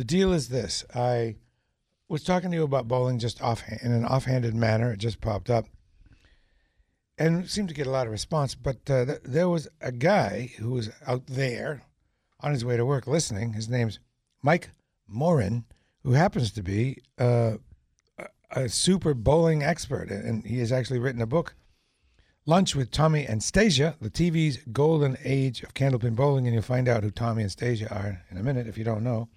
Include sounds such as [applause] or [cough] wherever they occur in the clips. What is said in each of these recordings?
The deal is this I was talking to you about bowling just off in an offhanded manner. It just popped up. And seemed to get a lot of response. But uh, th- there was a guy who was out there on his way to work listening. His name's Mike Morin, who happens to be uh, a super bowling expert, and he has actually written a book, Lunch with Tommy and Stasia, the TV's golden age of candlepin bowling, and you'll find out who Tommy and Stasia are in a minute if you don't know.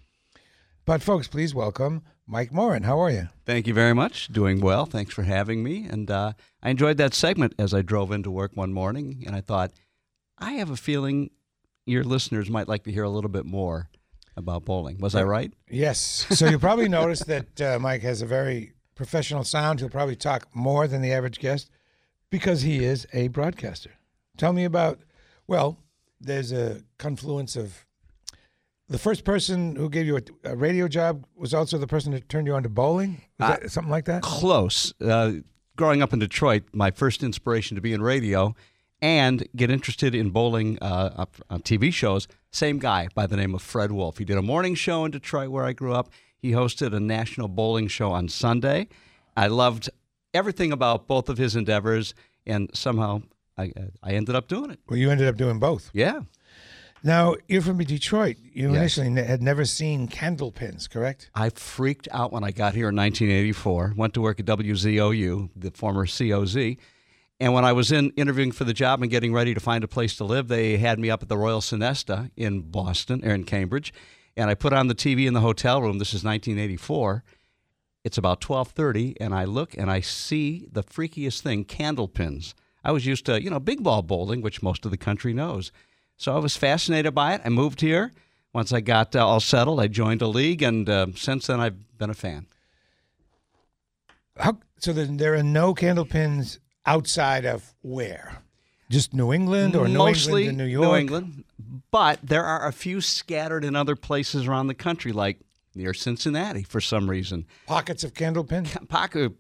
But folks, please welcome Mike Morin. How are you? Thank you very much. Doing well. Thanks for having me. And uh, I enjoyed that segment as I drove into work one morning, and I thought, I have a feeling your listeners might like to hear a little bit more about bowling. Was I right? Yes. So you'll probably [laughs] noticed that uh, Mike has a very professional sound. He'll probably talk more than the average guest because he is a broadcaster. Tell me about, well, there's a confluence of the first person who gave you a, a radio job was also the person that turned you on to bowling? Uh, something like that? Close. Uh, growing up in Detroit, my first inspiration to be in radio and get interested in bowling uh, on TV shows. Same guy by the name of Fred Wolf. He did a morning show in Detroit where I grew up. He hosted a national bowling show on Sunday. I loved everything about both of his endeavors, and somehow I, I ended up doing it. Well, you ended up doing both. Yeah. Now, you're from Detroit. You yes. initially had never seen candle pins, correct? I freaked out when I got here in 1984. Went to work at WZOU, the former COZ, and when I was in interviewing for the job and getting ready to find a place to live, they had me up at the Royal Sonesta in Boston or in Cambridge, and I put on the TV in the hotel room. This is 1984. It's about 12:30, and I look and I see the freakiest thing: candle pins. I was used to, you know, big ball bowling, which most of the country knows. So I was fascinated by it. I moved here. Once I got uh, all settled, I joined a league, and uh, since then I've been a fan. How, so there are no candle pins outside of where? Just New England or Mostly New England and New York? New England. But there are a few scattered in other places around the country, like near Cincinnati for some reason. Pockets of candlepin? Pocket.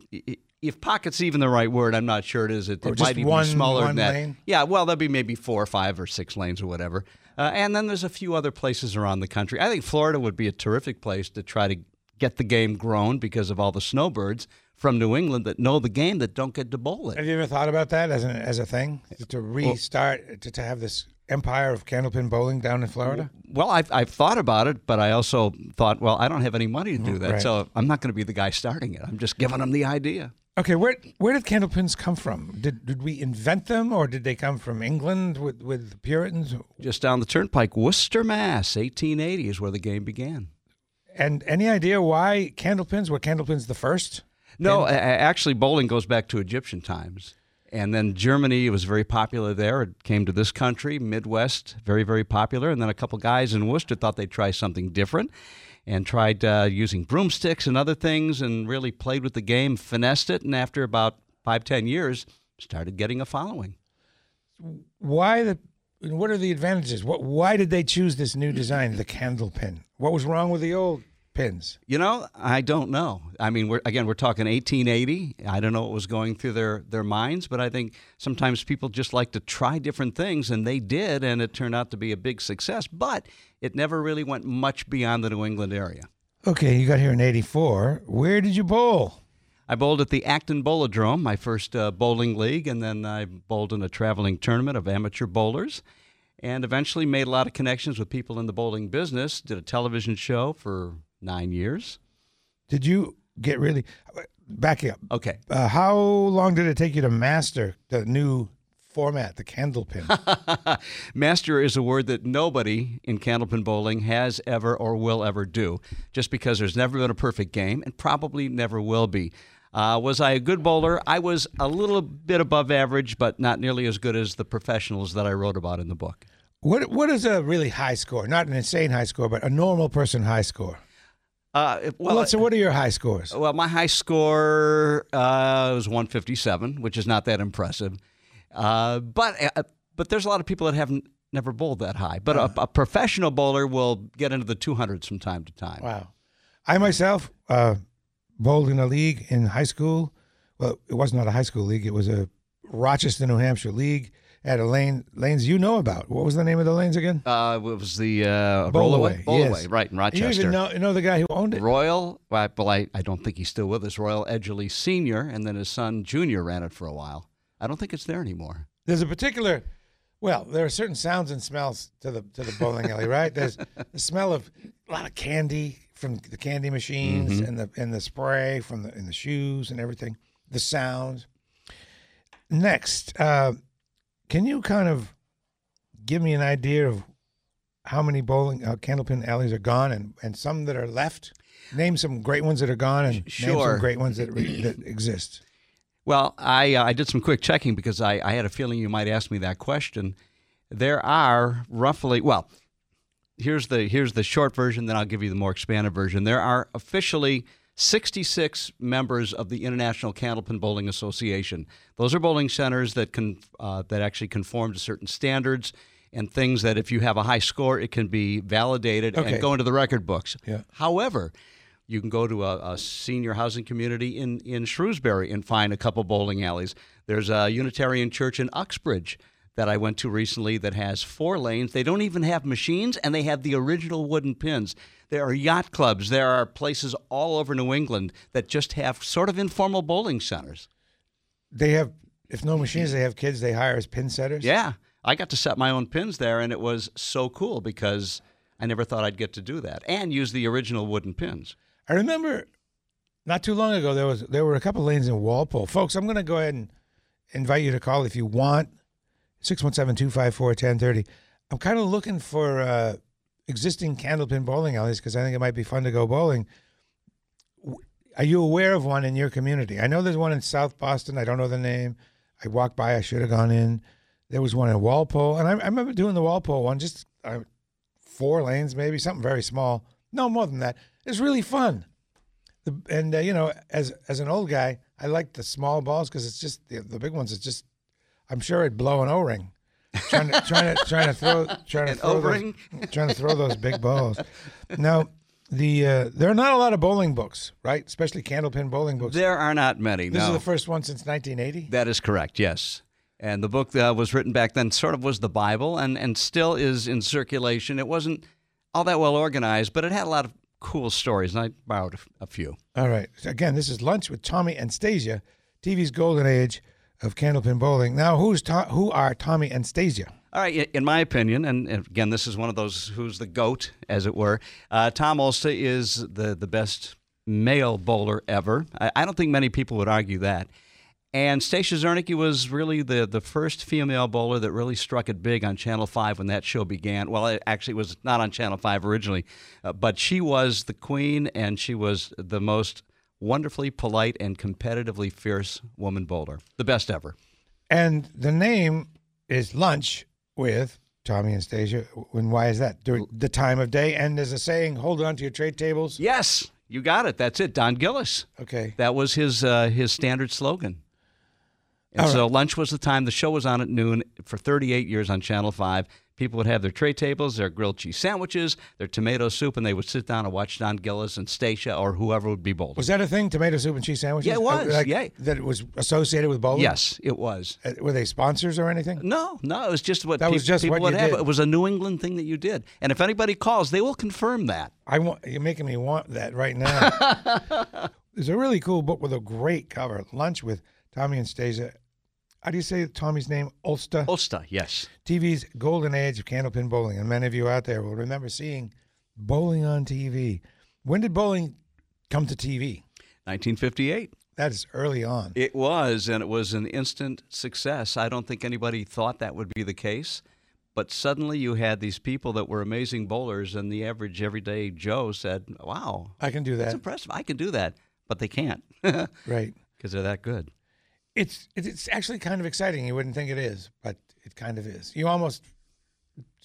If pocket's even the right word, I'm not sure it is. It, it might even one, be smaller than that. Lane? Yeah, well, there'll be maybe four or five or six lanes or whatever. Uh, and then there's a few other places around the country. I think Florida would be a terrific place to try to get the game grown because of all the snowbirds from New England that know the game that don't get to bowl it. Have you ever thought about that as, an, as a thing? To restart, well, to, to have this empire of candlepin bowling down in Florida? Well, I've, I've thought about it, but I also thought, well, I don't have any money to do that, right. so I'm not going to be the guy starting it. I'm just giving them the idea. Okay, where where did candlepins come from? Did did we invent them, or did they come from England with with the Puritans? Just down the turnpike, Worcester, Mass. 1880 is where the game began. And any idea why candlepins were candlepins the first? No, actually, bowling goes back to Egyptian times. And then Germany was very popular there. It came to this country, Midwest, very, very popular. And then a couple guys in Worcester thought they'd try something different and tried uh, using broomsticks and other things and really played with the game, finessed it. And after about five, ten years, started getting a following. Why the what are the advantages? What, why did they choose this new design, the candle pin? What was wrong with the old? Pins? You know, I don't know. I mean, we're, again, we're talking 1880. I don't know what was going through their, their minds, but I think sometimes people just like to try different things, and they did, and it turned out to be a big success. But it never really went much beyond the New England area. Okay, you got here in 84. Where did you bowl? I bowled at the Acton Bowladrome, my first uh, bowling league, and then I bowled in a traveling tournament of amateur bowlers and eventually made a lot of connections with people in the bowling business. Did a television show for nine years. Did you get really back up? Okay. Uh, how long did it take you to master the new format, the candlepin? [laughs] master is a word that nobody in candlepin bowling has ever or will ever do, just because there's never been a perfect game and probably never will be. Uh, was I a good bowler? I was a little bit above average, but not nearly as good as the professionals that I wrote about in the book. What What is a really high score? Not an insane high score, but a normal person high score. Uh, Well, well, so what are your high scores? well, my high score uh, was 157, which is not that impressive. Uh, but uh, but there's a lot of people that haven't never bowled that high. But a, a professional bowler will get into the 200s from time to time. Wow. I myself uh, bowled in a league in high school. Well, it was not a high school league. It was a Rochester, New Hampshire league at a lane lanes you know about. What was the name of the lanes again? Uh, it was the uh, Bowlaway, Rollaway, yes. Right in You Rochester. even know, you know the guy who owned it. Royal, well, I, I don't think he's still with us. Royal Edgerly Senior, and then his son Junior ran it for a while. I don't think it's there anymore. There's a particular, well, there are certain sounds and smells to the to the bowling alley, right? There's the smell of a lot of candy from the candy machines and the and the spray from the in the shoes and everything. The sounds. Next, uh, can you kind of give me an idea of how many bowling uh, candlepin alleys are gone and, and some that are left? Name some great ones that are gone and name some great ones that re- that exist. Well, I uh, I did some quick checking because I, I had a feeling you might ask me that question. There are roughly well, here's the here's the short version. Then I'll give you the more expanded version. There are officially 66 members of the International Candlepin Bowling Association. Those are bowling centers that can uh, that actually conform to certain standards and things that if you have a high score, it can be validated Okay. and go into the record books. Yeah. However, you can go to a, a senior housing community in, in Shrewsbury and find a couple bowling alleys. There's a Unitarian church in Uxbridge that I went to recently that has four lanes. They don't even have machines, and they have the original wooden pins. There are yacht clubs. There are places all over New England that just have sort of informal bowling centers. They have, if no machines, they have kids they hire as pin setters. Yeah, I got to set my own pins there, and it was so cool because I never thought I'd get to do that and use the original wooden pins. I remember not too long ago there was there were a couple lanes in Walpole. Folks, I'm going to go ahead and invite you to call if you want 617-254-1030. I'm kind of looking for uh, existing candlepin bowling alleys because I think it might be fun to go bowling. Are you aware of one in your community? I know there's one in South Boston. I don't know the name. I walked by. I should have gone in. There was one in Walpole, and I, I remember doing the Walpole one, just uh, four lanes, maybe something very small. No more than that. It's really fun. The, and uh, you know, as as an old guy, I like the small balls because it's just the, the big ones. It's just, I'm sure it'd blow an O ring. Trying to trying to trying to throw trying to throw those, [laughs] trying to throw those big balls. Now, the uh, there are not a lot of bowling books, right? Especially candlepin bowling books. There are not many. this no. is the first one since 1980. That is correct, yes. And the book that was written back then sort of was the Bible and, and still is in circulation. It wasn't all that well organized, but it had a lot of cool stories, and I borrowed a few. All right. Again, this is lunch with Tommy and Stasia, TV's golden age of candlepin bowling. Now, who's to- who are Tommy and Stasia? All right, in my opinion, and again, this is one of those who's the goat, as it were. Uh, Tom Olsta is the the best male bowler ever. I, I don't think many people would argue that. And Stasia Czernicki was really the, the first female bowler that really struck it big on Channel 5 when that show began. Well, it actually was not on Channel 5 originally, uh, but she was the queen and she was the most wonderfully polite and competitively fierce woman bowler. The best ever. And the name is Lunch with Tommy and Stasia. And why is that? During the time of day. And there's a saying, hold on to your trade tables. Yes, you got it. That's it. Don Gillis. Okay. That was his uh, his standard slogan. And All so lunch was the time. The show was on at noon for 38 years on Channel 5. People would have their tray tables, their grilled cheese sandwiches, their tomato soup, and they would sit down and watch Don Gillis and Stasia or whoever would be bowling. Was that a thing? Tomato soup and cheese sandwiches? Yeah, it was. Uh, like, Yeah. That it was associated with bowling? yes, it was. Uh, Were they sponsors or anything? No, no, it was just what That was just people would have. did. It was a New England thing that you did. And if anybody calls, they will confirm that. I want you're making me want that right now. [laughs] There's a really cool book with a great cover. Lunch with Tommy and Stasia. How do you say Tommy's name? Ulster. Ulster, yes. TV's golden age of candlepin bowling, and many of you out there will remember seeing bowling on TV. When did bowling come to TV? 1958. That is early on. It was, and it was an instant success. I don't think anybody thought that would be the case. But suddenly you had these people that were amazing bowlers, and the average everyday Joe said, Wow, I can do that. that's that. impressive. I can do that. But they can't [laughs] right. because they're that good. It's it's actually kind of exciting. You wouldn't think it is, but it kind of is. You almost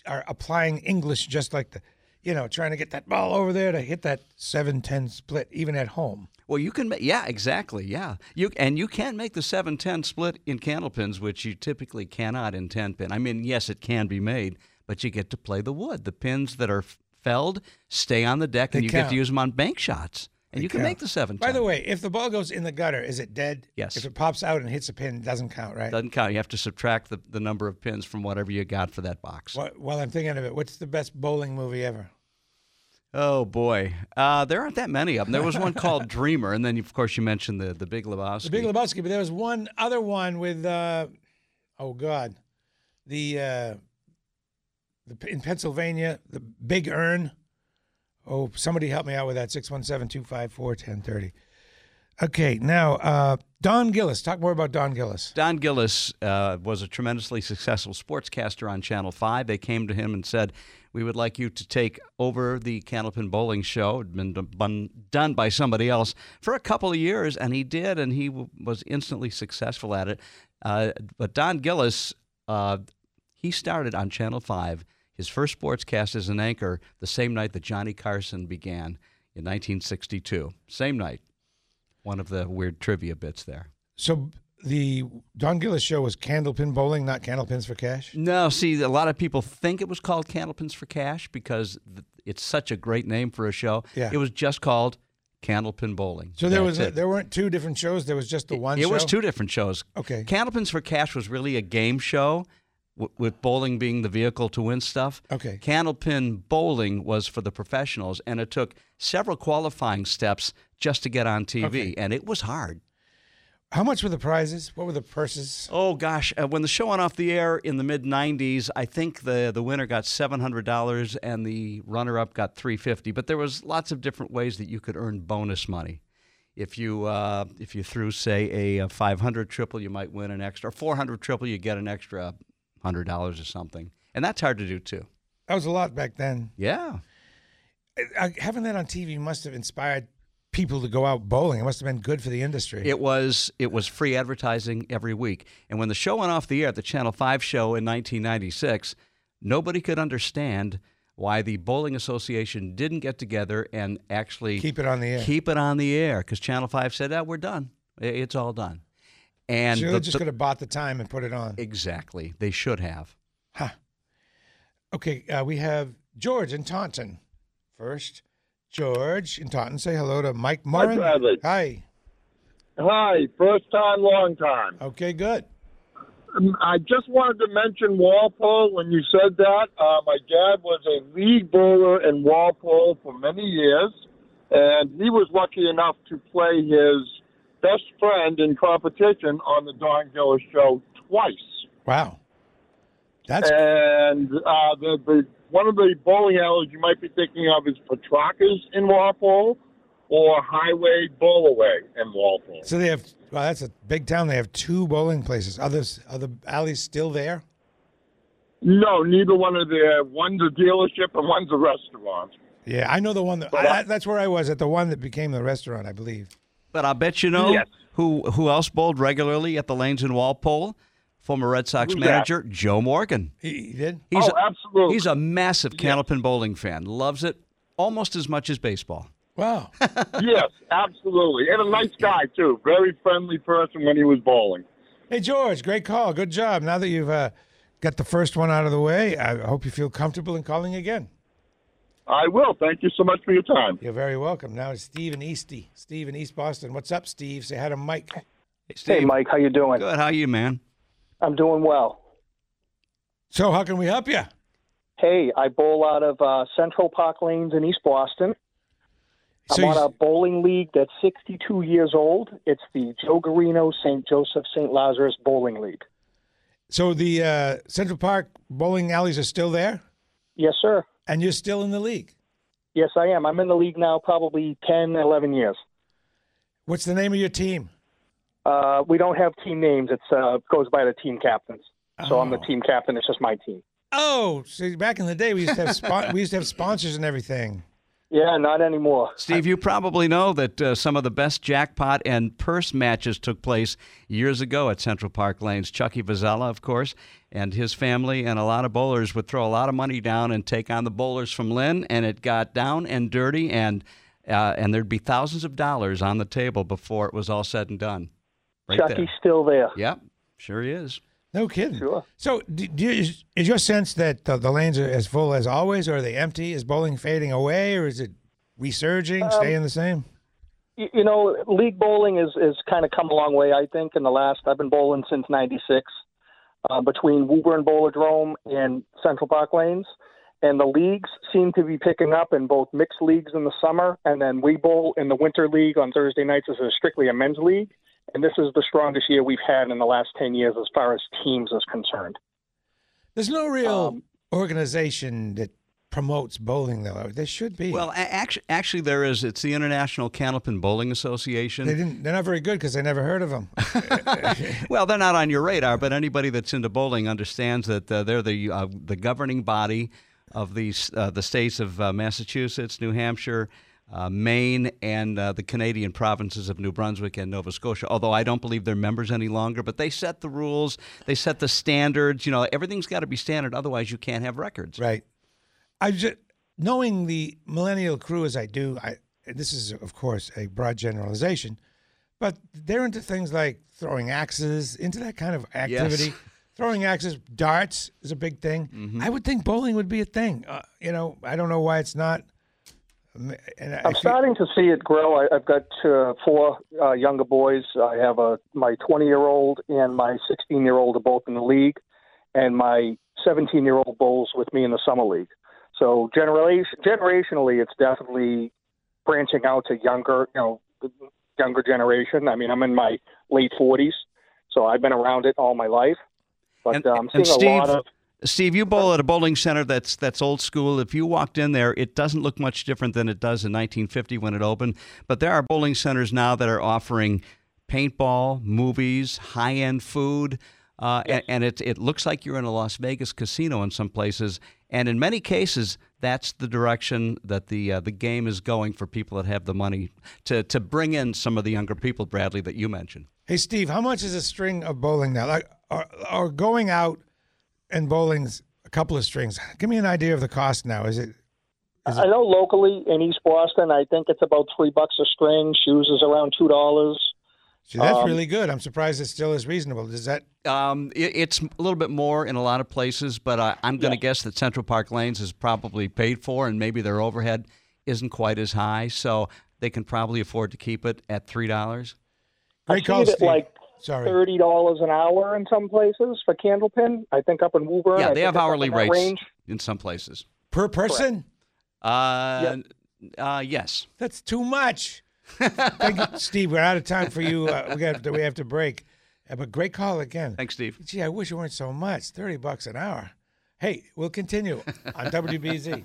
are applying English just like the you know, trying to get that ball over there to hit that 7-10 split, even at home. Well, you can, yeah, exactly, yeah. You and you can make the seven ten split in candlepins, which you typically cannot in ten pin. I mean, yes, it can be made, but you get to play the wood. The pins that are felled stay on the deck, and They you get to use them on bank shots, and you can make the seven. By the way, if the ball goes in the gutter, is it dead? Yes. If it pops out and hits a pin, it doesn't count, right? doesn't count. You have to subtract the, the number of pins from whatever you got for that box. Wh- While I'm thinking of it, what's the best bowling movie ever? Oh boy, uh, there aren't that many of them. There was one called [laughs] Dreamer, and then of course you mentioned the the Big Lebowski. The Big Lebowski, but there was one other one with, uh, oh God, the, uh, the in Pennsylvania, the Big Ern. Oh, somebody help me out with that. 617-254-1030. Okay, now uh, Don Gillis. Talk more about Don Gillis. Don Gillis uh, was a tremendously successful sportscaster on Channel 5. They came to him and said, We would like you to take over the Candlepin Bowling Show. It had been done by somebody else for a couple of years, and he did, and he w- was instantly successful at it. Uh, but Don Gillis, uh, he started on Channel 5, his first sportscast as an anchor, the same night that Johnny Carson began in 1962. Same night. One of the weird trivia bits there. So the Don Gillis show was Candlepin Bowling, not Candlepins for Cash. No, see, a lot of people think it was called Candlepins for Cash because it's such a great name for a show. Yeah. It was just called Candlepin Bowling. So there That's was a, there weren't two different shows. There was just the one. It show? was two different shows. Okay. Candlepins for Cash was really a game show, w- with bowling being the vehicle to win stuff. Okay. Candlepin Bowling was for the professionals, and it took several qualifying steps just to get on TV, Okay. and it was hard. How much were the prizes? What were the purses? Oh gosh, uh, when the show went off the air in the mid '90s, I think the the winner got seven hundred dollars and the runner up got three fifty. But there was lots of different ways that you could earn bonus money. If you uh, if you threw say a, 500 triple, you might win an extra. 400 triple, you get an extra hundred dollars or something, and that's hard to do too. That was a lot back then. Yeah. Uh, having that on TV must have inspired people to go out bowling. It must have been good for the industry. It was it was free advertising every week. And when the show went off the air, the Channel 5 show in 1996, nobody could understand why the Bowling Association didn't get together and actually Keep it on the air. Keep it on the air cuz Channel 5 said, "Ah, we're done. It's all done." And so the- they just the- could have bought the time and put it on. exactly. They should have. Huh. Okay, uh, we have George in Taunton first. George in Taunton, say hello to Mike Morin. Bradley. Hi. Hi, first time, long time. Okay, good. Um, I just wanted to mention Walpole when you said that. Uh, my dad was a league bowler in Walpole for many years, and he was lucky enough to play his best friend in competition on the Don Gillis show twice. Wow. That's And uh, the, the one of the bowling alleys you might be thinking of is Petrarca's in Walpole or Highway Bowlaway in Walpole. so they have. Well, that's a big town. They have two bowling places. Others, other alleys still there. No, neither one of their. One's a dealership and one's a restaurant. Yeah, I know the one that. I, that's where I was at the one that became the restaurant, I believe. But I bet you know Yes. who who else bowled regularly at the lanes in Walpole? Former Red Sox Who's that? manager Joe Morgan. He, he did. He's oh, a, absolutely. He's a massive Candlepin bowling fan. Loves it almost as much as baseball. Wow. [laughs] yes, absolutely, and a nice guy too. Very friendly person when he was bowling. hey, George, great call. Good job. Now that you've uh, got the first one out of the way, I hope you feel comfortable in calling again. I will. Thank you so much for your time. You're very welcome. Now it's Steve in Easty. Steve in East Boston. What's up, Steve? Say hi to Mike. Hey, Hey, Mike, how you doing? Good. How you, man? I'm doing well. So, how can we help you? Hey, I bowl out of uh, Central Park Lanes in East Boston. So I'm on a bowling league that's 62 years old. It's the Joe Garino St. Joseph St. Lazarus Bowling League. So the uh, Central Park bowling alleys are still there, Yes, sir. And you're still in the league. Yes, I am. I'm in the league now probably 10, 11 years. What's the name of your team? Uh, we don't have team names. It uh, goes by the team captains. So I'm the Oh. team captain. It's just my team. Oh, see, back in the day, we used to have spon- [laughs] we used to have sponsors and everything. Yeah, not anymore. Steve, you probably know that uh, some of the best jackpot and purse matches took place years ago at Central Park Lanes. Chucky Vazella, of course, and his family and a lot of bowlers would throw a lot of money down and take on the bowlers from Lynn, and it got down and dirty, and uh, and there'd be thousands of dollars on the table before it was all said and done. Right Chucky's there. still there. Yep, sure he is. No kidding. Sure. So, do, do you, is, is your sense that the, the lanes are as full as always, or are they empty? Is bowling fading away, or is it resurging, Um, staying the same? Y- You know, league bowling is is kind of come a long way. I think in the last I've been bowling since '96 uh, between Woburn Bowladrome and Central Park Lanes, and the leagues seem to be picking up in both mixed leagues in the summer, and then we bowl in the winter league on Thursday nights as a strictly a men's league. And this is the strongest year we've had in the last ten years as far as teams is concerned. There's no real um, organization that promotes bowling, though. There should be. Well, actually, actually, there is. It's the International Candlepin Bowling Association. they didn't. They're not very good because I never heard of them. [laughs] [laughs] Well, they're not on your radar, but anybody that's into bowling understands that uh, they're the uh, the governing body of these uh, the states of uh, Massachusetts, New Hampshire, uh, Maine, and uh, the Canadian provinces of New Brunswick and Nova Scotia. Although I don't believe they're members any longer, but they set the rules, they set the standards. You know, everything's got to be standard, otherwise you can't have records. right. I just knowing the millennial crew as I do. I this is of course a broad generalization, but they're into things like throwing axes, into that kind of activity. Yes. [laughs] Throwing axes, darts is a big thing. Mm-hmm. I would think bowling would be a thing. Uh, you know, I don't know why it's not. Um, And I I'm feel- starting to see it grow. I, I've got uh, four uh, younger boys. I have a my 20 year old and my 16 year old are both in the league, and my 17 year old bowls with me in the summer league. So generation generationally, it's definitely branching out to younger, you know, younger generation. I mean, I'm in my late 40s, so I've been around it all my life. But And- I'm and seeing a lot Steve- of Steve, you bowl at a bowling center that's that's old school. If you walked in there, it doesn't look much different than it does in 1950 when it opened. But there are bowling centers now that are offering paintball, movies, high-end food, uh, and, and it it looks like you're in a Las Vegas casino in some places. And in many cases, that's the direction that the uh, the game is going for people that have the money to to bring in some of the younger people, Bradley, that you mentioned. Hey, Steve, how much is a string of bowling now? Like, or, or going out and bowling's a couple of strings. Give me an idea of the cost now. Is it? I know locally in East Boston, I think it's about three bucks a string. Shoes is around two dollars. See, that's Um, really good. I'm surprised it still is reasonable. Does that? Um, it, it's a little bit more in a lot of places, but uh, I'm going to guess that Central Park Lanes is probably paid for, and maybe their overhead isn't quite as high, so they can probably afford to keep it at three dollars. Great I've call, seen it Steve. like Sorry. thirty dollars an hour in some places for Candlepin. I think up in Woburn. Yeah, they think have hourly rates Range. in some places. Per person? Uh, uh, yes. That's too much. [laughs] Thank you, Steve. We're out of time for you. Uh, we got. We have to break. Uh, but great call again. Thanks, Steve. Gee, I wish it weren't so much. Thirty bucks an hour. Hey, we'll continue on [laughs] WBZ.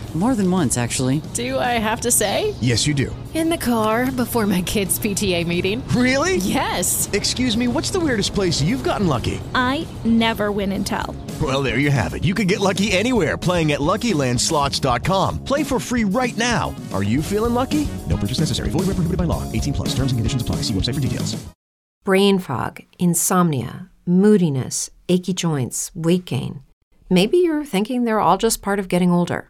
More than once, actually. Do I have to say? Yes, you do. In the car before my kids' PTA meeting. Really? Yes. Excuse me, what's the weirdest place you've gotten lucky? I never win and tell. Well, there you have it. You can get lucky anywhere playing at LuckyLandSlots.com. Play for free right now. Are you feeling lucky? No purchase necessary. Void where prohibited by law. 18 plus. Terms and conditions apply. See website for details. brain fog, insomnia, moodiness, achy joints, weight gain. Maybe you're thinking they're all just part of getting older,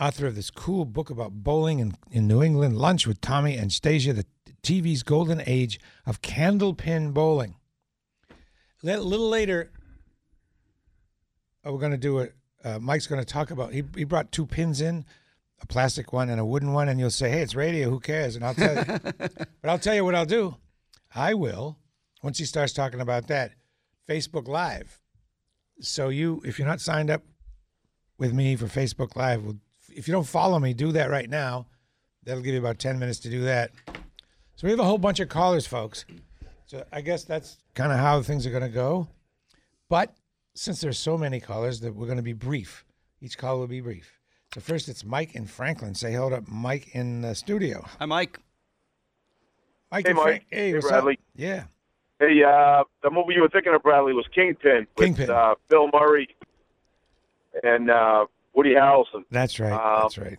author of this cool book about bowling in, in New England, Lunch with Tommy and Stasia, the TV's golden age of candlepin bowling. A little later, oh, we're going to do it. Uh, Mike's going to talk about. He, he brought two pins in, a plastic one and a wooden one, and you'll say, "Hey, it's radio. Who cares?" And I'll tell you. [laughs] but I'll tell you what I'll do. I will once he starts talking about that Facebook Live. So you, if you're not signed up with me for Facebook Live, well, if you don't follow me, do that right now. That'll give you about ten minutes to do that. So we have a whole bunch of callers, folks. So I guess that's kind of how things are going to go. But since there's so many callers, that we're going to be brief. Each call will be brief. So first, it's Mike in Franklin. Say hello to Mike in the studio. Hi, Mike. Mike hey, Mike. Frank- hey, hey, what's Bradley. up? Yeah. Hey, uh, the movie you were thinking of, Bradley, was Kingpin with Kingpin. Uh, Bill Murray and uh, Woody Harrelson. That's right. Um, that's right.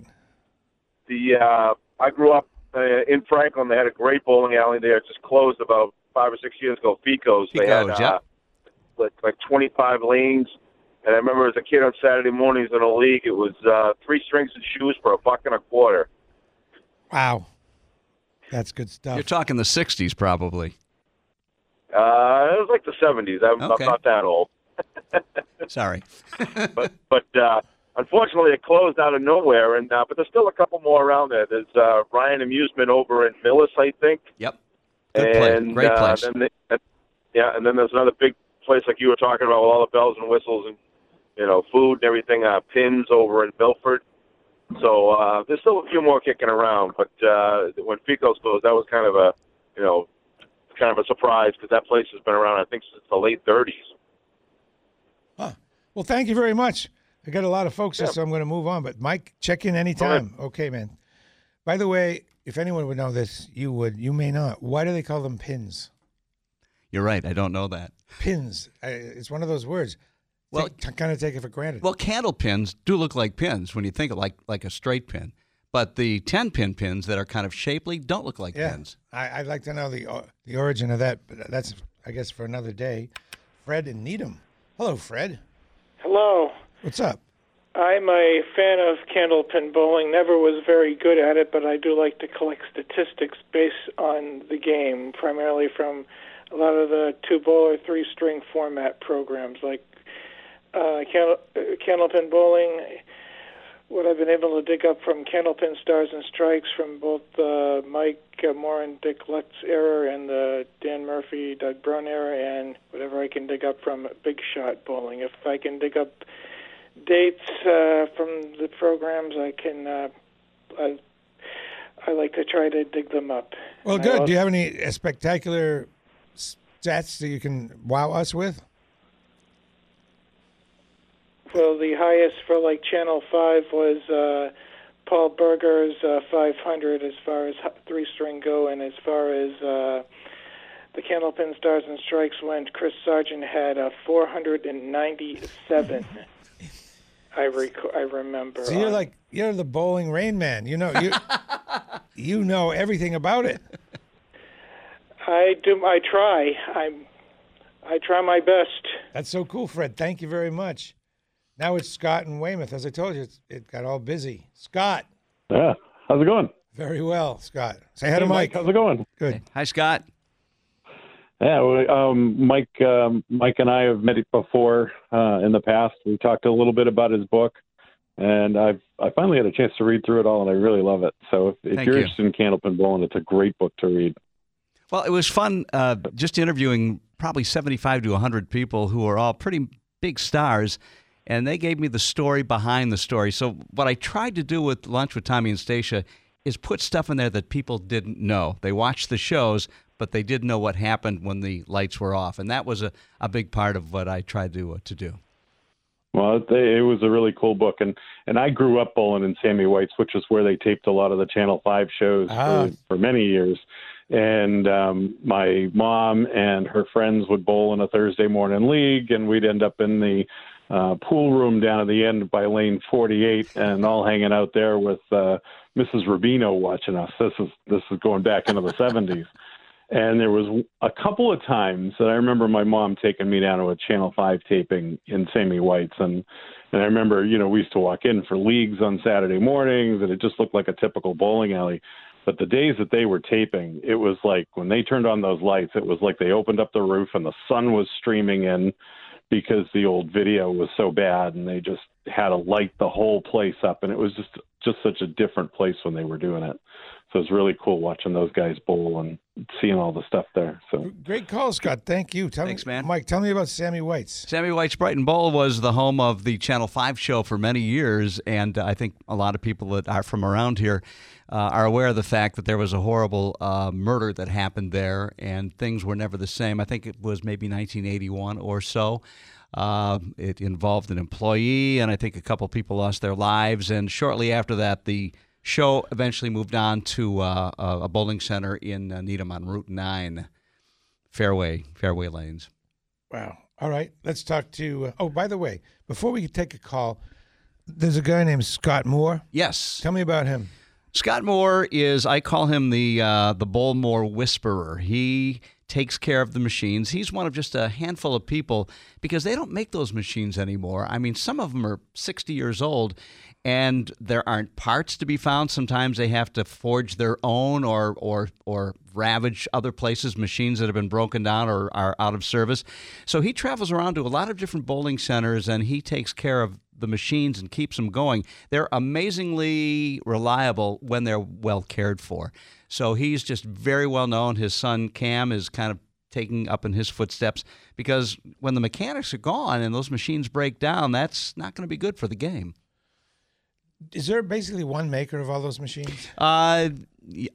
The uh, I grew up uh, in Franklin. They had a great bowling alley there. It just closed about five or six years ago. Fico's. They had Fico's, uh, yep. like, like 25 lanes. And I remember as a kid on Saturday mornings in a league, it was uh, three strings and shoes for a buck and a quarter. Wow. That's good stuff. You're talking the 60s, probably. Uh, it was like the 70s. I'm, Okay. I'm not that old. [laughs] Sorry. but but uh, unfortunately, it closed out of nowhere. And uh, but there's still a couple more around there. There's uh, Ryan Amusement over in Millis, I think. Yep. Good place. and, Great uh, place. Then they, and, yeah, and then there's another big place like you were talking about with all the bells and whistles and you know food and everything. Uh, pins over in Milford. So uh, there's still a few more kicking around. But uh, when Fico's closed, that was kind of a you know kind of a surprise because that place has been around I think since the late 30s. Huh. Well, thank you very much. I got a lot of folks here, so I'm going to move on. But Mike, check in anytime. Okay, man. By the way, if anyone would know this, you would. You may not. Why do they call them pins? You're right. I don't know that. Pins. I, it's one of those words. Well- Well, kind of take it for granted. Well, candle pins do look like pins when you think of like like a straight pin, but the ten pin pins that are kind of shapely don't look like yeah, pins. I, I'd like to know the o- the origin of that, but that's I guess for another day. Fred and Needham. Hello, Fred. Hello. What's up? I'm a fan of candlepin bowling. Never was very good at it, but I do like to collect statistics based on the game, primarily from a lot of the two bowler, three string format programs like uh, candle, uh, candlepin bowling. What I've been able to dig up from Candlepin Stars and Strikes from both uh, Mike uh, Dick Lutz era and the Dan Murphy, Doug Brown era, and whatever I can dig up from Big Shot Bowling. If I can dig up dates uh, from the programs, I can. Uh, I, I like to try to dig them up. Well, And good. also- Do you have any uh, spectacular stats that you can wow us with? Well, the highest for like Channel Five was uh, Paul Berger's uh, 500 as far as three string go, and as far as uh, the Candlepin Stars and Strikes went, Chris Sargent had a 497. [laughs] I rec- I remember. So you're on- like you're the bowling rain man. You know you [laughs] you know everything about it. I do. I try. I'm. I try my best. That's so cool, Fred. Thank you very much. Now it's Scott and Weymouth. As I told you, it's, it got all busy. Scott, Yeah. How's it going? very well. Scott, say hi to Hey, Mike. How's it going? Good. Hi, Scott. Yeah, um, Mike, um, Mike and I have met before uh, in the past. We talked a little bit about his book, and I've I finally had a chance to read through it all, and I really love it. So if, if you're you. interested in Candlepin Bowling, it's a great book to read. Well, it was fun uh, just interviewing probably 75 to 100 people who are all pretty big stars, and they gave me the story behind the story. So, what I tried to do with Lunch with Tommy and Stasia is put stuff in there that people didn't know. They watched the shows, but they didn't know what happened when the lights were off. And that was a, a big part of what I tried to, uh, to do. Well, it, it was a really cool book, and and I grew up bowling in Sammy White's, which is where they taped a lot of the Channel Five shows Ah. for, for many years. And um, my mom and her friends would bowl in a Thursday morning league, and we'd end up in the uh, pool room down at the end by lane 48, and all hanging out there with uh, Mrs. Rubino watching us. This is this is going back into the 70s. And there was a couple of times that I remember my mom taking me down to a Channel Five taping in Sammy White's, and and I remember, you know, we used to walk in for leagues on Saturday mornings, and it just looked like a typical bowling alley. But the days that they were taping, it was like when they turned on those lights, it was like they opened up the roof and the sun was streaming in because the old video was so bad, and they just had to light the whole place up, and it was just just such a different place when they were doing it. So it's really cool watching those guys bowl and seeing all the stuff there. So Great call, Scott. Thank you. Tell Thanks, me, man. Mike, tell me about Sammy White's. Sammy White's Brighton Bowl was the home of the Channel 5 show for many years, and I think a lot of people that are from around here uh, are aware of the fact that there was a horrible uh, murder that happened there, and things were never the same. I think it was maybe 1981 or so. Uh, it involved an employee, and I think a couple people lost their lives. And shortly after that, the show eventually moved on to uh, a bowling center in uh, Needham on Route 9, Fairway, Fairway Lanes. Wow. All right. Let's talk to. Uh, oh, by the way, before we take a call, there's a guy named Scott Moore. Yes. Tell me about him. Scott Moore is I call him the uh, the Bowl-Mor Whisperer. He takes care of the machines. He's one of just a handful of people because they don't make those machines anymore. I mean, some of them are 60 years old and there aren't parts to be found. Sometimes they have to forge their own or or or ravage other places machines that have been broken down or are out of service. So he travels around to a lot of different bowling centers and he takes care of the machines and keeps them going. They're amazingly reliable when they're well cared for. So he's just very well known. His son Cam is kind of taking up in his footsteps because when the mechanics are gone and those machines break down, that's not going to be good for the game. Is there basically one maker of all those machines? Uh,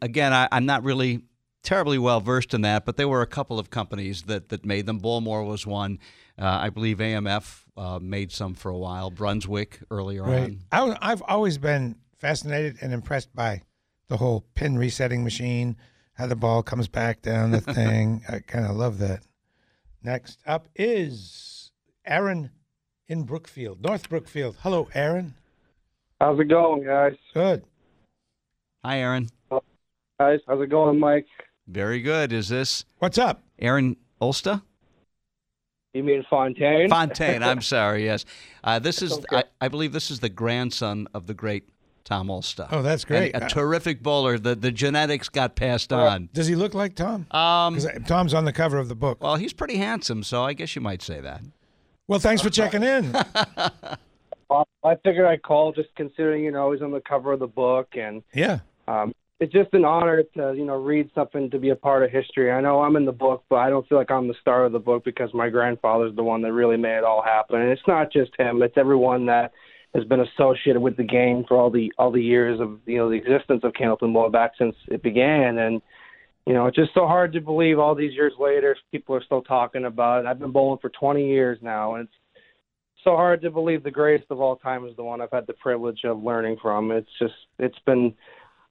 again, I, I'm not really terribly well versed in that, but there were a couple of companies that, that made them. Bowl-Mor was one. Uh, I believe AMF uh, made some for a while. Brunswick earlier Right. on. I, I've always been fascinated and impressed by the whole pin resetting machine, how the ball comes back down the [laughs] thing. I kind of love that. Next up is Aaron in Brookfield, North Brookfield. Hello, Aaron. How's it going, guys? Good. Hi, Aaron. Guys, how's it going, Mike? Very good. Is this what's up, Aaron Olsta? You mean Fontaine? Fontaine. I'm [laughs] sorry. Yes, uh, this is. I, I believe this is the grandson of the great Tom Olsta. Oh, that's great. And a Uh, terrific bowler. The the genetics got passed on. Does he look like Tom? Um, 'Cause Tom's on the cover of the book. Well, he's pretty handsome, so I guess you might say that. Well, thanks for checking in. [laughs] I figured I'd call just considering, you know, he's on the cover of the book and Yeah. um it's just an honor to, you know, read something to be a part of history. I know I'm in the book, but I don't feel like I'm the star of the book because my grandfather's the one that really made it all happen. And it's not just him, it's everyone that has been associated with the game for all the all the years of you know the existence of Candlepin Bowl back since it began and you know, it's just so hard to believe all these years later people are still talking about it. I've been bowling for 20 years now and it's so hard to believe the greatest of all time is the one I've had the privilege of learning from. It's just it's been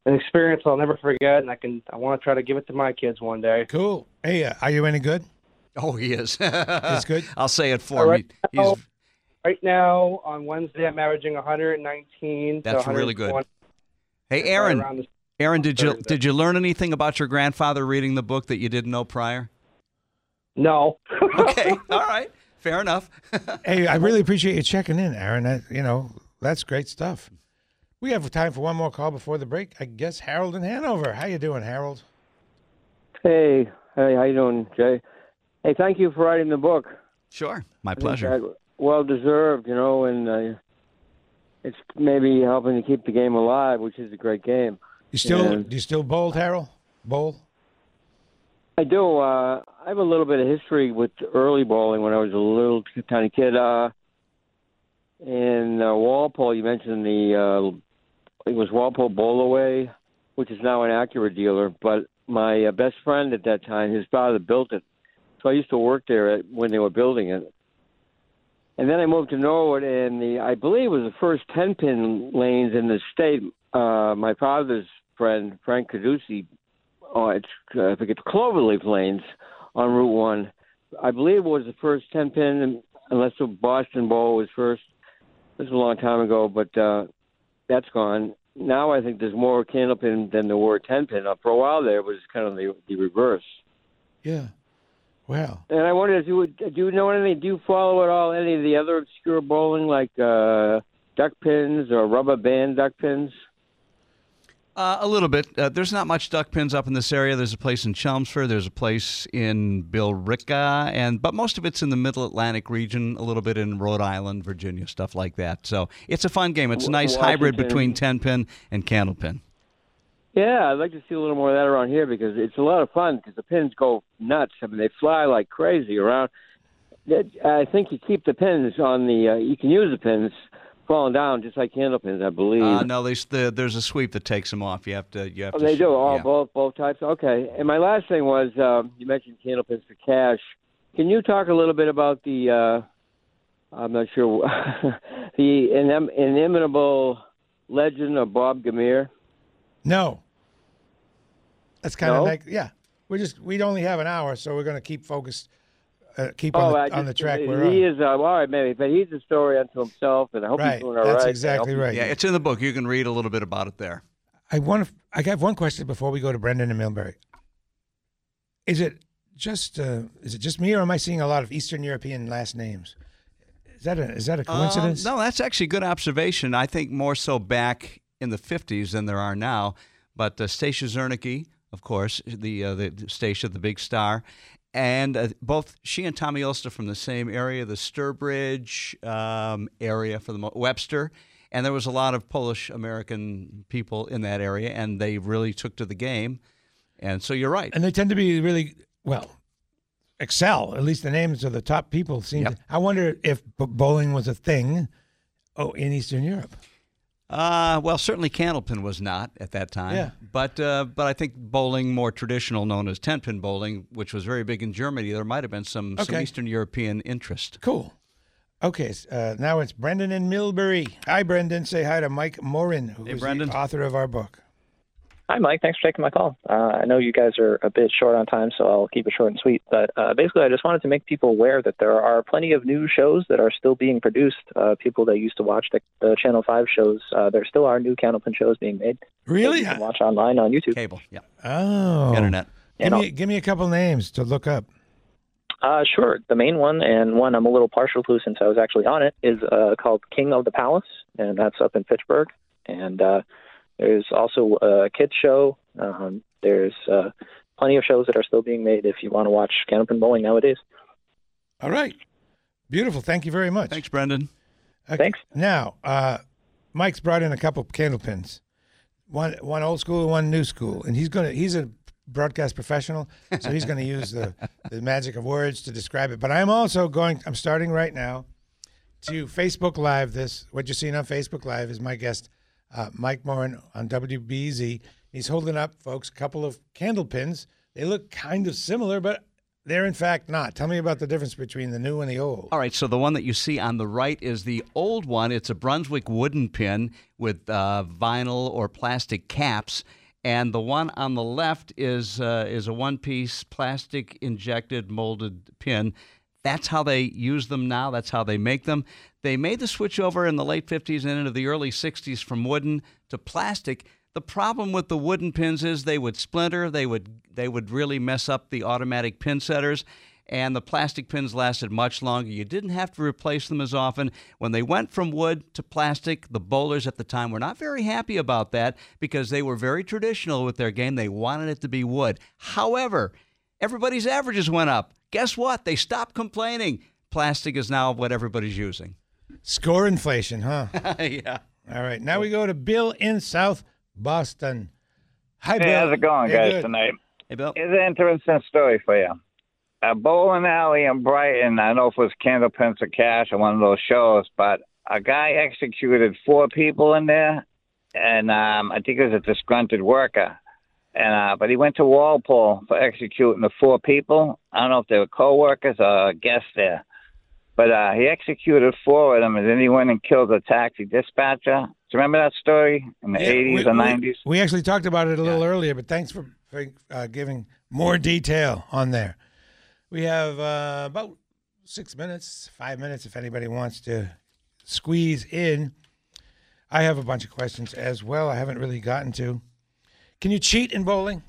an experience I'll never forget, and I can I want to try to give it to my kids one day. Cool. Hey, uh, are you any good? Oh, he is. [laughs] He's good. I'll say it for Right him. He- He's now, right now on Wednesday I'm averaging 119. to That's really good. Hey, Aaron. around Aaron, did you did you learn anything about your grandfather reading the book that you didn't know prior? No. [laughs] okay. All right. Fair enough. [laughs] hey, I really appreciate you checking in, Aaron. That, you know, that's great stuff. We have time for one more call before the break. I guess Harold in Hanover. How you doing, Harold? Hey, hey, how you doing, Jay? Hey, thank you for writing the book. Sure, my pleasure. Well deserved, you know, and uh, it's maybe helping to keep the game alive, which is a great game. You still And do you still bowl, Harold? Bowl? I do. Uh, I have a little bit of history with early bowling when I was a little tiny kid. Uh, in uh, Walpole, you mentioned the uh, it was Walpole Bowlaway, which is now an Acura dealer. But my uh, best friend at that time, his father built it, so I used to work there at, when they were building it. And then I moved to Norwood, and the I believe it was the first ten pin lanes in the state. Uh, my father's friend Frank Caducci oh, it's uh, I think it's Cloverleaf Lanes on Route One. I believe it was the first ten pin, unless the Boston Bowl was first. This was a long time ago, but uh, that's gone. Now I think there's more candle pin than there were ten pin. Uh, For a while there, it was kind of the, the reverse. Yeah. Well, And I wonder, if you, would, do you know anything? Do you follow at all any of the other obscure bowling, like uh, duck pins or rubber band duck pins? Uh, a little bit. Uh, there's not much duck pins up in this area. There's a place in Chelmsford. There's a place in Billerica, and but most of it's in the Middle Atlantic region. A little bit in Rhode Island, Virginia, stuff like that. So it's a fun game. It's a nice hybrid between ten pin and candle pin. Yeah, I'd like to see a little more of that around here because it's a lot of fun because the pins go nuts. I mean, they fly like crazy around. I think you keep the pins on the. Uh, you can use the pins falling down just like candle pins, I believe. Uh, no, they, the, there's a sweep that takes them off. You have to. You have Oh, to. they do. All yeah. both both types. Okay. And my last thing was um, you mentioned candle pins for cash. Can you talk a little bit about the? Uh, I'm not sure [laughs] the inim- inimitable legend of Bob Gamir. No. That's kind of No? like yeah. We're just we'd only have an hour, so we're going to keep focused, uh, keep oh, on, I the, on the track he we're on. is uh, all right, maybe, but he's a story unto himself, and I hope Right, he's doing all that's right. Exactly right. Yeah, it's in the book. You can read a little bit about it there. I want to. I have one question before we go to Brendan and Millbury. Is it just uh, is it just me, or am I seeing a lot of Eastern European last names? Is that a is that a coincidence? Um, no, that's actually a good observation. I think more so back in the 50s than there are now. But uh, Stasia Czernicki, of course, the uh, the Stasia, the big star, and uh, both she and Tommy Olsta from the same area, the Sturbridge um, area for the mo- Webster. And there was a lot of Polish American people in that area, and they really took to the game. And so you're right. And they tend to be really well excel. At least the names of the top people seem. Yep. To, I wonder if bowling was a thing. Oh, in Eastern Europe. Uh, well, certainly Candlepin was not at that time. Yeah. But uh, but I think bowling, more traditional, known as ten pin bowling, which was very big in Germany, there might have been some, some Eastern European interest. Cool. Okay, uh, now it's Brendan and Millbury. Hi, Brendan. Say hi to Mike Morin, who is Brendan. the author of our book. Hi, Mike. Thanks for taking my call. Uh, I know you guys are a bit short on time, so I'll keep it short and sweet. But uh, basically, I just wanted to make people aware that there are plenty of new shows that are still being produced. Uh, people that used to watch the, the Channel 5 shows, uh, there still are new Candlepin shows being made. Really? You can watch online on YouTube. Cable, yeah. Oh, Internet. Give me give me a couple names to look up. Uh, sure. The main one, and one I'm a little partial to since I was actually on it, is uh, called King of the Palace, and that's up in Pittsburgh. And uh, there's also a kids show. Um, there's uh, plenty of shows that are still being made if you want to watch Candlepin bowling nowadays. All right, beautiful. Thank you very much. Thanks, Brendan. Thanks. Now, uh, Mike's brought in a couple candle pins, one one old school and one new school, and he's gonna he's a broadcast professional, so he's going to use the [laughs] the magic of words to describe it. But I'm also going. I'm starting right now to Facebook Live this. What you're seeing on Facebook Live is my guest, uh, Mike Morin on WBZ. He's holding up, folks, a couple of candle pins. They look kind of similar, but they're in fact not. Tell me about the difference between the new and the old. All right, so the one that you see on the right is the old one. It's a Brunswick wooden pin with uh, vinyl or plastic caps, and the one on the left is uh, is a one-piece plastic injected molded pin. That's how they use them now. That's how they make them. They made the switch over in the late 50s and into the early 60s from wooden to plastic. The problem with the wooden pins is they would splinter. They would they would really mess up the automatic pin setters and the plastic pins lasted much longer. You didn't have to replace them as often. When they went from wood to plastic, the bowlers at the time were not very happy about that because they were very traditional with their game. They wanted it to be wood. However, everybody's averages went up. Guess what? They stopped complaining. Plastic is now what everybody's using. Score inflation, huh? [laughs] yeah. All right. Now we go to Bill in South Boston. Hi, hey, Bill. how's it going, Hey, guys, good. tonight? Hey, Bill. It's an interesting story for you. A bowling alley in Brighton, I don't know if it was Candle Pins or Cash or one of those shows, but a guy executed four people in there, and um, I think it was a disgruntled worker. And uh, but he went to Walpole for executing the four people. I don't know if they were co-workers or guests there, but uh, he executed four of them, and then he went and killed a taxi dispatcher. Do you remember that story in the eighties we- or nineties? We actually talked about it a little earlier, but thanks for, for uh, giving more detail on there. We have uh, about six minutes, five minutes, if anybody wants to squeeze in. I have a bunch of questions as well. I haven't really gotten to. Can you cheat in bowling? Is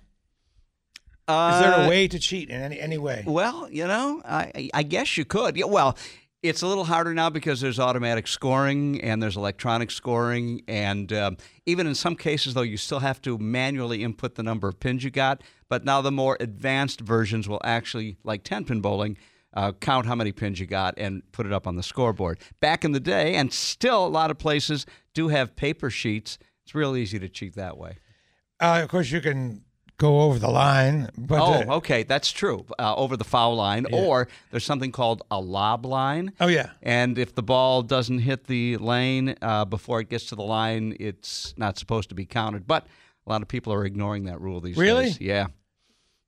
there Uh, a way to cheat in any any way? Well, you know, I, I guess you could. Yeah, well, it's a little harder now because there's automatic scoring and there's electronic scoring. And um, even in some cases, though, you still have to manually input the number of pins you got. But now the more advanced versions will actually, like 10 pin bowling, uh, count how many pins you got and put it up on the scoreboard. Back in the day, and still a lot of places do have paper sheets. It's real easy to cheat that way. Uh, of course, you can go over the line, but oh, okay, that's true. Uh, over the foul line, or there's something called a lob line. Oh, yeah. And if the ball doesn't hit the lane uh, before it gets to the line, it's not supposed to be counted. But a lot of people are ignoring that rule these Really? days. Yeah.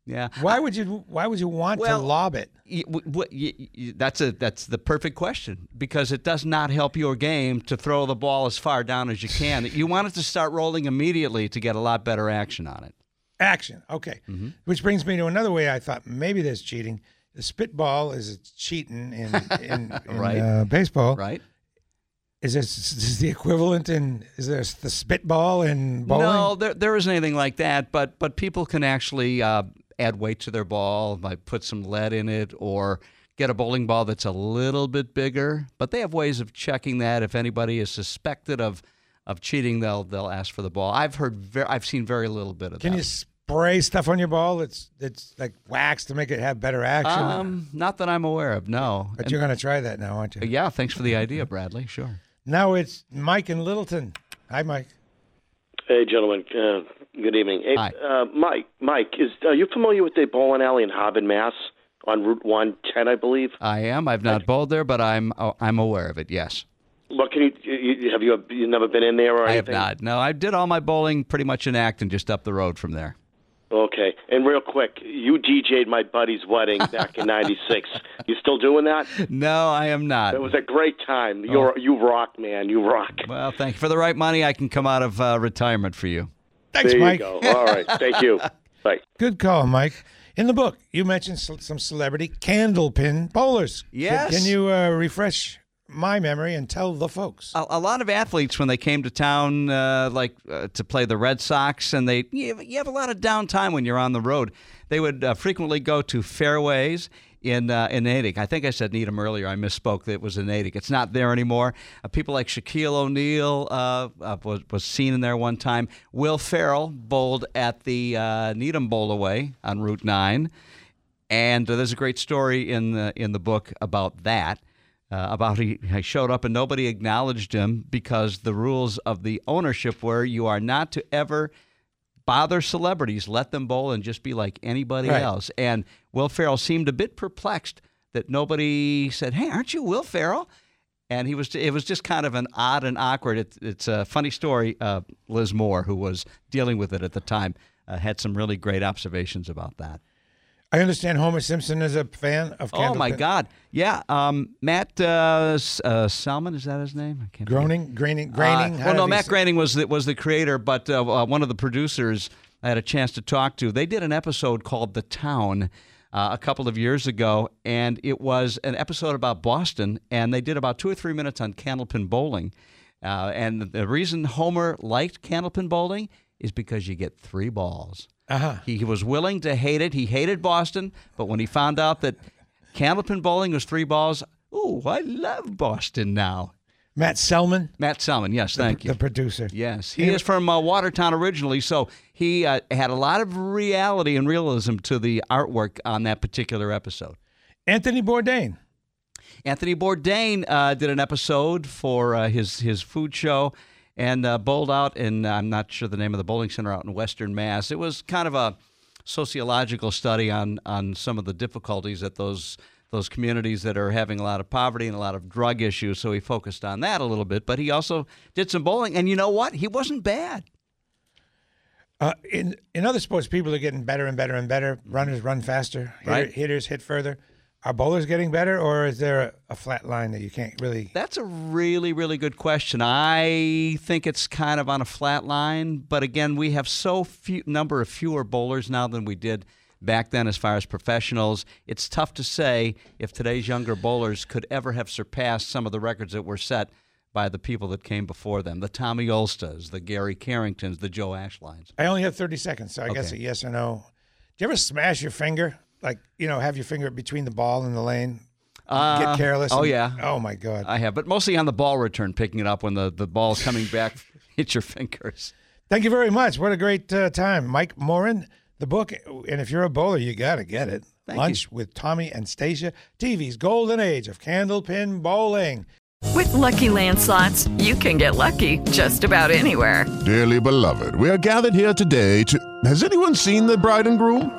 Yeah. why would you why would you want Well, to lob it? Y- w- w- y- y- That's a that's the perfect question because it does not help your game to throw the ball as far down as you can. You want it to start rolling immediately to get a lot better action on it. Action. Okay. Mm-hmm. Which brings me to another way I thought maybe there's cheating. The spitball is cheating in [laughs] in, in Right. uh, baseball. Right. Is this is the equivalent in is there the spitball in bowling? No, there, there isn't anything like that. But but people can actually uh, add weight to their ball by put some lead in it or get a bowling ball that's a little bit bigger. But they have ways of checking that. If anybody is suspected of of cheating, they'll they'll ask for the ball. I've heard ver- I've seen very little bit of Can that. Can you spray stuff on your ball that's that's like wax to make it have better action? um, not that I'm aware of. No. but And- you're going to try that now, aren't you? yeah. Thanks for the idea, Bradley. Sure. Now it's Mike in Littleton. Hi, Mike. Hey, gentlemen. Uh, good evening. Hey, Hi. Uh, Mike. Mike, is are you familiar with the bowling alley in Harbin, Mass, on Route One Ten, I believe? I am. I've not bowled there, but I'm oh, I'm aware of it. Yes. What can you, you have you you never been in there or I have not. No, I did all my bowling pretty much in Acton, just up the road from there. Okay. And real quick, you DJ'd my buddy's wedding back in [laughs] '96. You still doing that? No, I am not. It was a great time. You're you rock, man. You rock. Well, thank you. For the right money, I can come out of uh, retirement for you. Thanks, there Mike. you go. All right. Thank you. [laughs] Bye. Good call, Mike. In the book, you mentioned some celebrity candlepin bowlers. Can- Yes. Can, you uh, refresh my memory and tell the folks? A, a lot of athletes, when they came to town, uh, like uh, to play the Red Sox, and they you have, you have a lot of downtime when you're on the road. They would uh, frequently go to fairways in uh, in Natick. I think I said Needham earlier. I misspoke. It was in Natick. It's not there anymore. Uh, people like Shaquille O'Neal uh, uh, was was seen in there one time. Will Ferrell bowled at the uh, Needham Bowlaway on Route Nine. And uh, there's a great story in the in the book about that. About he, he showed up and nobody acknowledged him because the rules of the ownership were you are not to ever bother celebrities, let them bowl and just be like anybody Right. else. And Will Ferrell seemed a bit perplexed that nobody said, "Hey, aren't you Will Ferrell?" And he was. It was just kind of an odd and awkward. It, it's a funny story. Uh, Liz Moore, who was dealing with it at the time, uh, had some really great observations about that. I understand Homer Simpson is a fan of Oh my candlepin. God! Yeah, um, Matt uh, uh, Salmon is that his name? I can't Groening, Graining, Graining. Uh, well, no, Matt say- Groening was the, was the creator, but uh, uh, one of the producers I had a chance to talk to. They did an episode called "The Town." Uh, a couple of years ago, and it was an episode about Boston, and they did about two or three minutes on candlepin bowling. Uh, and the reason Homer liked candlepin bowling is because you get three balls. Uh-huh. He, he was willing to hate it. He hated Boston, but when he found out that candlepin bowling was three balls, ooh, I love Boston now. Matt Selman, Matt Selman, yes, thank you. the producer. Yes, he is from uh, Watertown originally, so he uh, had a lot of reality and realism to the artwork on that particular episode. Anthony Bourdain. Anthony Bourdain uh, did an episode for uh, his his food show and uh, bowled out in I'm not sure the name of the bowling center out in Western Mass. It was kind of a sociological study on on some of the difficulties that those those communities that are having a lot of poverty and a lot of drug issues. So he focused on that a little bit, but he also did some bowling. And you know what? He wasn't bad. Uh, in in other sports, people are getting better and better and better. Runners run faster. Hitter, Right. Hitters hit further. Are bowlers getting better, or is there a, flat line that you can't really? That's a really, really good question. I think it's kind of on a flat line, but again, we have so few number of fewer bowlers now than we did back then as far as professionals. It's tough to say if today's younger bowlers could ever have surpassed some of the records that were set by the people that came before them. The Tommy Olstas, the Gary Carringtons, the Joe Ashlines. I only have thirty seconds, so I guess a yes or no. Do you ever smash your finger? Like, you know, have your finger between the ball and the lane? Uh, Get careless. Oh and- yeah. Oh my God. I have, but mostly on the ball return, picking it up when the the ball's coming back, [laughs] hit your fingers. Thank you very much. What a great uh, time. Mike Morin, the book. And if you're a bowler, you got to get it. Thank Lunch with Tommy and Stasia, TV's golden age of candlepin bowling. With Lucky Land slots, you can get lucky just about anywhere. Dearly beloved, we are gathered here today to. Has anyone seen the bride and groom?